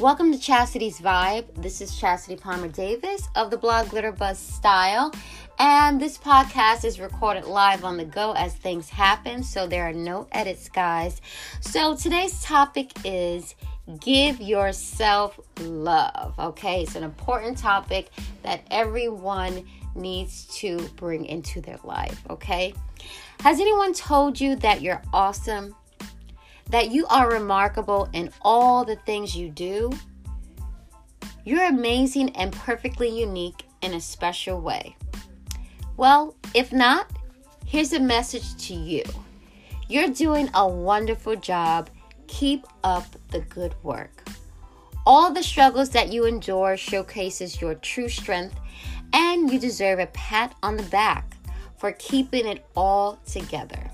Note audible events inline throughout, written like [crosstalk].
Welcome to Chastity's Vibe. This is Chastity Palmer Davis of the blog Glitter Buzz Style. And this podcast is recorded live on the go as things happen, so there are no edits, guys. So today's topic is give yourself love. Okay, it's an important topic that everyone needs to bring into their life. Okay, has anyone told you that you're awesome? That you are remarkable in all the things you do. You're amazing and perfectly unique in a special way. Well, if not, here's a message to you. You're doing a wonderful job. Keep up the good work. All the struggles that you endure showcases your true strength, and you deserve a pat on the back for keeping it all together.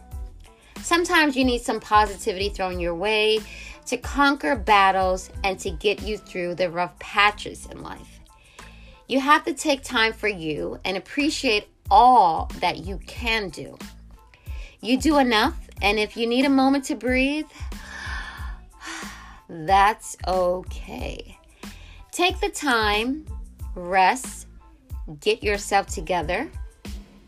Sometimes you need some positivity thrown your way to conquer battles and to get you through the rough patches in life. You have to take time for you and appreciate all that you can do. You do enough, and if you need a moment to breathe, [sighs] that's okay. Take the time, rest, get yourself together,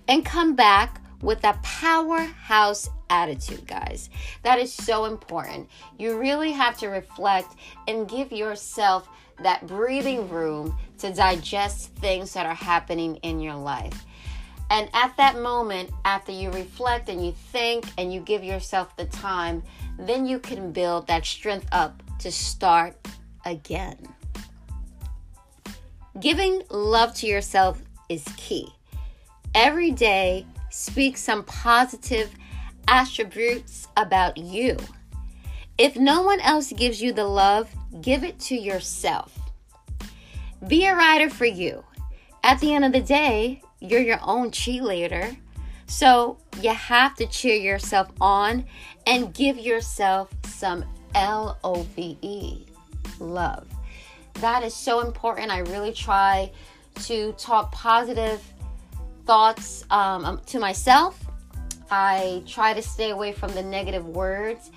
and come back with a powerhouse attitude, guys. That is so important. You really have to reflect and give yourself that breathing room to digest things that are happening in your life. And at that moment, after you reflect and you think and you give yourself the time, then you can build that strength up to start again. Giving love to yourself is key. Every day, speak some positive attributes about you. If no one else gives you the love, give it to yourself. Be a writer for you. At the end of the day, you're your own cheerleader. So you have to cheer yourself on and give yourself some L O V E, love. That is so important. I really try to talk positive thoughts um, um, to myself. I try to stay away from the negative words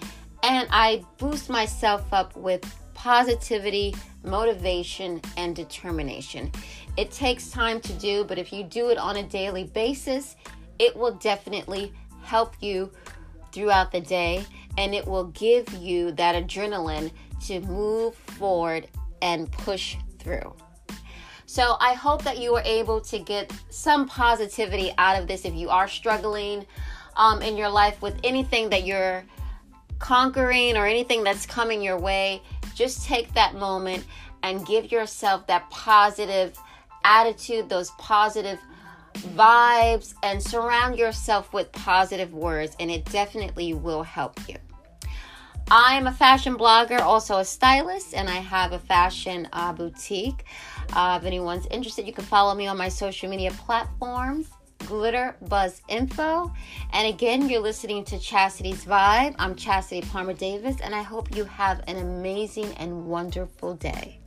and I boost myself up with positivity, motivation, and determination. It takes time to do, but if you do it on a daily basis, it will definitely help you throughout the day and it will give you that adrenaline to move forward and push through. So I hope that you were able to get some positivity out of this if you are struggling um, in your life with anything that you're conquering or anything that's coming your way. Just take that moment and give yourself that positive attitude, those positive vibes, and surround yourself with positive words, and it definitely will help you. I'm a fashion blogger, also a stylist, and I have a fashion uh, boutique. Uh, if anyone's interested, you can follow me on my social media platforms. Glitter Buzz Info. And again, you're listening to Chastity's Vibe. I'm Chastity Palmer Davis, and I hope you have an amazing and wonderful day.